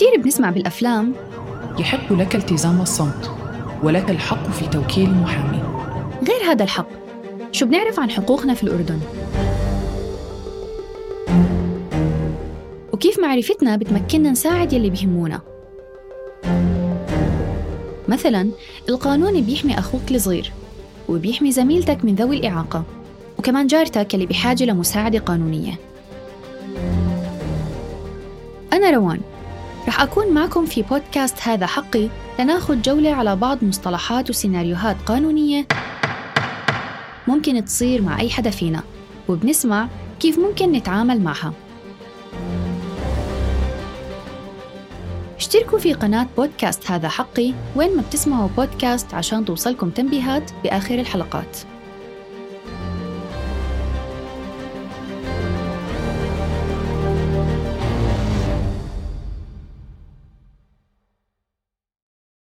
كتير بنسمع بالأفلام. يحق لك التزام الصمت ولك الحق في توكيل محامي. غير هذا الحق شو بنعرف عن حقوقنا في الأردن؟ وكيف معرفتنا بتمكننا نساعد يلي بيهمونا؟ مثلا القانون بيحمي أخوك الصغير وبيحمي زميلتك من ذوي الإعاقة وكمان جارتك اللي بحاجة لمساعدة قانونية. أنا روان رح أكون معكم في بودكاست هذا حقي لناخد جولة على بعض مصطلحات وسيناريوهات قانونية ممكن تصير مع أي حدا فينا وبنسمع كيف ممكن نتعامل معها. اشتركوا في قناة بودكاست هذا حقي وين ما بتسمعوا بودكاست عشان توصلكم تنبيهات بآخر الحلقات.